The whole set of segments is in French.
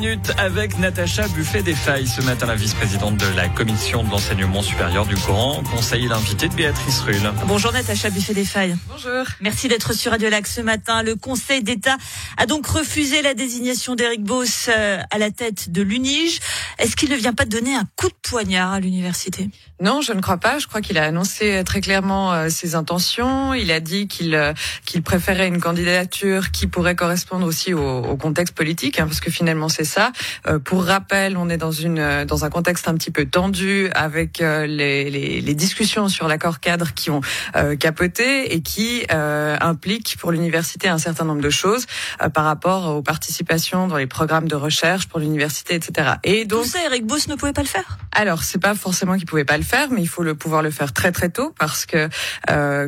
minutes avec Natacha Buffet des Failles. Ce matin, la vice-présidente de la commission de l'enseignement supérieur du Grand Conseil est l'invitée de Béatrice Rulle. Bonjour Natacha Buffet des Failles. Bonjour. Merci d'être sur Radio Lac ce matin. Le Conseil d'État a donc refusé la désignation d'Éric Boss euh, à la tête de l'UNIGE. Est-ce qu'il ne vient pas de donner un coup de poignard à l'université? Non, je ne crois pas. Je crois qu'il a annoncé très clairement euh, ses intentions. Il a dit qu'il euh, qu'il préférait une candidature qui pourrait correspondre aussi au, au contexte politique, hein, parce que finalement c'est ça. Euh, pour rappel, on est dans une dans un contexte un petit peu tendu avec euh, les, les, les, discussions sur l'accord cadre qui ont euh, capoté et qui impliquent pour l'université un certain nombre de choses par rapport aux participations dans les programmes de recherche pour l'université, etc. Et donc tout ça, Eric Boss ne pouvait pas le faire? Alors c'est pas forcément qu'il pouvait pas le faire, mais il faut le pouvoir le faire très très tôt parce que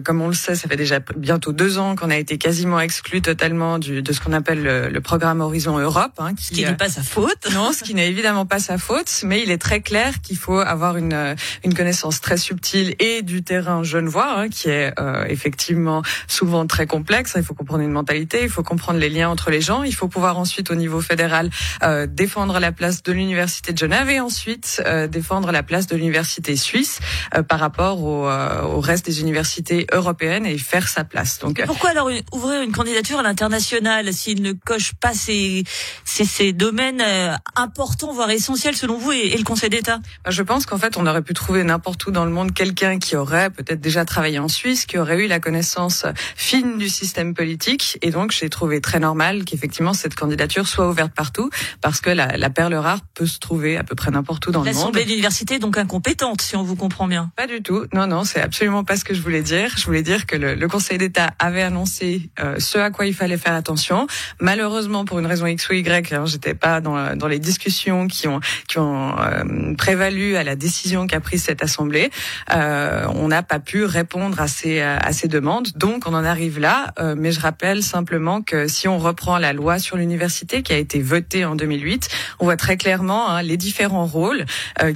comme on le sait, ça fait déjà bientôt deux ans qu'on a été quasiment exclu totalement du, de ce qu'on appelle le, le programme Horizon Europe, hein, qui, ce qui n'est pas sa faute. Non, ce qui n'est évidemment pas sa faute, mais il est très clair qu'il faut avoir une, euh, une connaissance très subtile et du terrain genevois, hein, qui est euh, effectivement souvent très complexe. Il faut comprendre une mentalité, il faut comprendre les liens entre les gens, il faut pouvoir ensuite au niveau fédéral euh, défendre la place de l'université de Genève et ensuite euh, défendre la place de l'université suisse euh, par rapport au, au, reste des universités européennes et faire sa place. Donc pourquoi alors ouvrir une candidature à l'international s'il ne coche pas ces, ces, ces domaines euh, importants, voire essentiels selon vous et, le Conseil d'État bah, Je pense qu'en fait, on aurait pu trouver n'importe où dans le monde quelqu'un qui aurait peut-être déjà travaillé en Suisse, qui aurait eu la connaissance fine du système politique. Et donc, j'ai trouvé très normal qu'effectivement cette candidature soit ouverte partout, parce que la, la perle rare peut se trouver à peu près n'importe où dans le monde. L'Assemblée d'université donc incompétente, si on vous comprend bien. Pas du tout. Non, non, c'est absolument pas ce que je voulais dire. Je voulais dire que le, le Conseil d'État avait annoncé euh, ce à quoi il fallait faire attention. Malheureusement, pour une raison X ou Y, hein, j'étais pas dans, les discussions qui ont euh, prévalu à la décision qu'a prise cette assemblée. Euh, on n'a pas pu répondre à ces à ces demandes, donc on en arrive là. Euh, mais je rappelle simplement que si on reprend la loi sur l'université qui a été votée en 2008, on voit très clairement hein, les différents rôles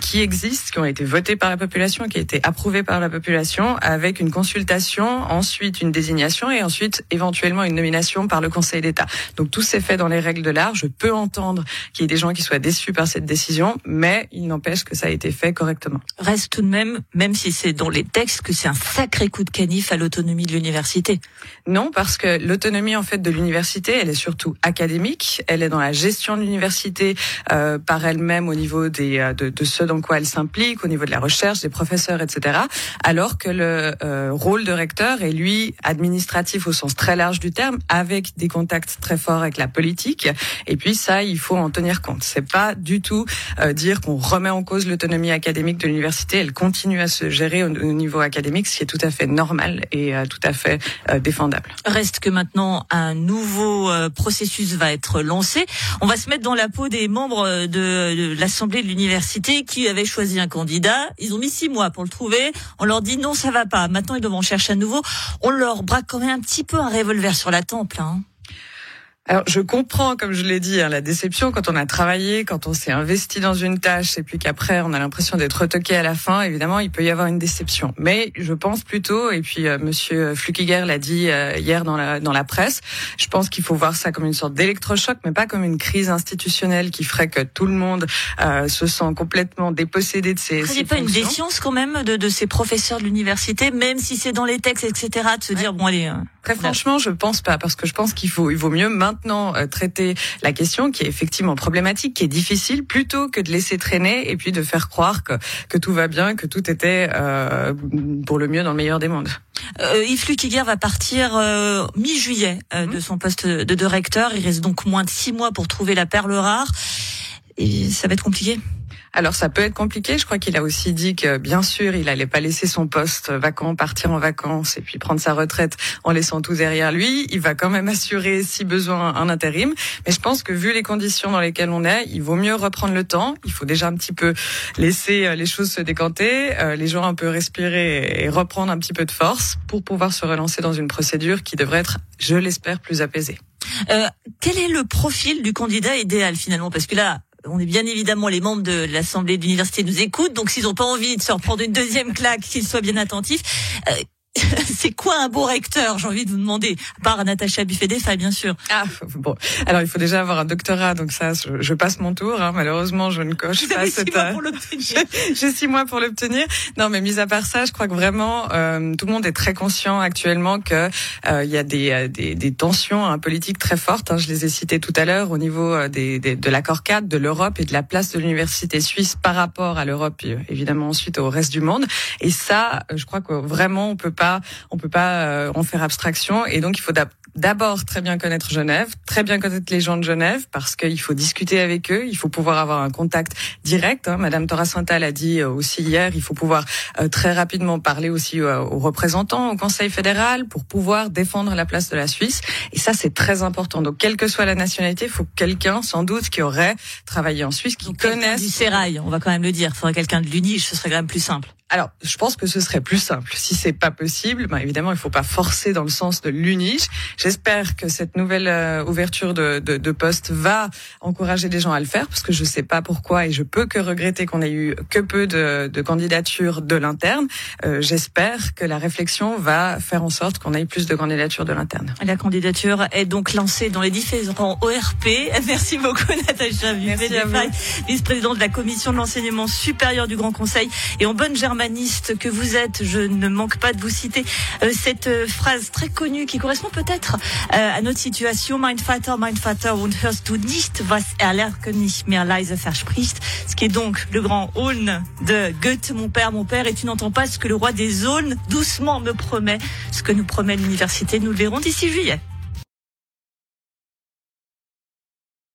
qui existent, qui ont été votés par la population, qui ont été approuvés par la population, avec une consultation, ensuite une désignation et ensuite éventuellement une nomination par le Conseil d'État. Donc tout s'est fait dans les règles de l'art. Je peux entendre qu'il y ait des gens qui soient déçus par cette décision, mais il n'empêche que ça a été fait correctement. Reste tout de même, même si c'est dans les textes, que c'est un sacré coup de canif à l'autonomie de l'université. Non, parce que l'autonomie en fait de l'université, elle est surtout académique. Elle est dans la gestion de l'université euh, par elle-même au niveau des euh, de, de, ce dans quoi elle s'implique, au niveau de la recherche, des professeurs, etc. Alors que le euh, rôle de recteur est lui administratif au sens très large du terme, avec des contacts très forts avec la politique. Et puis ça, il faut en tenir compte. C'est pas du tout euh, dire qu'on remet en cause l'autonomie académique de l'université. Elle continue à se gérer au, niveau académique, ce qui est tout à fait normal et euh, tout à fait euh, défendable. Reste que maintenant un nouveau euh, processus va être lancé. On va se mettre dans la peau des membres de, de l'assemblée de l'université qui avaient choisi un candidat. Ils ont mis six mois pour le trouver. On leur dit non, ça va pas. Maintenant, ils doivent en chercher à nouveau. On leur braque quand même un petit peu un revolver sur la temple. Hein. Alors, je comprends, comme je l'ai dit, hein, la déception quand on a travaillé, quand on s'est investi dans une tâche et puis qu'après on a l'impression d'être retoqué à la fin. Évidemment, il peut y avoir une déception. Mais je pense plutôt, et puis euh, Monsieur Flukiger l'a dit euh, hier dans la dans la presse, je pense qu'il faut voir ça comme une sorte d'électrochoc, mais pas comme une crise institutionnelle qui ferait que tout le monde euh, se sent complètement dépossédé de ses. A pas une défiance quand même de, de ces professeurs de l'université, même si c'est dans les textes, etc., de se dire bon allez. Euh, Très franchement, je pense pas, parce que je pense qu'il faut il vaut mieux maintenant maintenant euh, traiter la question qui est effectivement problématique, qui est difficile, plutôt que de laisser traîner et puis de faire croire que, que tout va bien, que tout était euh, pour le mieux dans le meilleur des mondes. Euh, Yves Lukiger va partir euh, mi-juillet euh, de son poste de, de recteur. Il reste donc moins de six mois pour trouver la perle rare. Et ça va être compliqué. Alors ça peut être compliqué. Je crois qu'il a aussi dit que bien sûr il allait pas laisser son poste vacant, partir en vacances et puis prendre sa retraite en laissant tout derrière lui. Il va quand même assurer si besoin un intérim. Mais je pense que vu les conditions dans lesquelles on est, il vaut mieux reprendre le temps. Il faut déjà un petit peu laisser euh, les choses se décanter, euh, les gens un peu respirer et reprendre un petit peu de force pour pouvoir se relancer dans une procédure qui devrait être, je l'espère, plus apaisée. Euh, quel est le profil du candidat idéal finalement? Parce que là, on est bien évidemment les membres de l'Assemblée d'université nous écoutent, donc s'ils n'ont pas envie de se reprendre une deuxième claque, qu'ils soient bien attentifs. Euh, c'est quoi un beau recteur J'ai envie de vous demander. À part Natacha Buffet des bien sûr. Ah bon. Alors il faut déjà avoir un doctorat, donc ça, je, passe mon tour. Hein. Malheureusement, je ne coche pas cette. Six mois pour l'obtenir. J'ai six mois pour l'obtenir. Non, mais mis à part ça, je crois que vraiment euh, tout le monde est très conscient actuellement que euh, il y a des, euh, des, des tensions hein, politiques très fortes. Hein. Je les ai citées tout à l'heure au niveau des, des, de l'accord cadre, de l'Europe et de la place de l'université suisse par rapport à l'Europe, évidemment ensuite au reste du monde. Et ça, je crois que vraiment on peut pas, on peut pas en faire abstraction. Et donc il faut d'abord très bien connaître Genève, très bien connaître les gens de Genève, parce qu'il faut discuter avec eux, il faut pouvoir avoir un contact direct. Hein. Madame Torres Santal a dit euh, aussi hier, il faut pouvoir euh, très rapidement parler aussi euh, aux représentants au Conseil fédéral pour pouvoir défendre la place de la Suisse. Et ça, c'est très important. Donc, quelle que soit la nationalité, il faut quelqu'un, sans doute, qui aurait travaillé en Suisse, qui connaisse... Du Sérail, on va quand même le dire. Il faudrait quelqu'un de l'UNIGE, ce serait quand même plus simple. Alors, je pense que ce serait plus simple. Si c'est pas possible, ben évidemment, il faut pas forcer dans le sens de l'uniche. J'espère que cette nouvelle euh, ouverture de, de, de, poste va encourager les gens à le faire, parce que je sais pas pourquoi et je peux que regretter qu'on ait eu que peu de, de candidatures de l'interne. Euh, J'espère que la réflexion va faire en sorte qu'on ait plus de candidatures de l'interne. La candidature est donc lancée dans les différents ORP. Merci beaucoup, Natacha vice-présidente de la commission de l'enseignement supérieur du Grand Conseil et en bonne germe que vous êtes, je ne manque pas de vous citer euh, cette euh, phrase très connue qui correspond peut-être euh, à notre situation. Mein Vater, mein Vater, und hörst du nicht, was er nicht leise verspricht. Ce qui est donc le grand Aune de Goethe, mon père, mon père, et tu n'entends pas ce que le roi des zones doucement me promet, ce que nous promet l'université. Nous le verrons d'ici juillet.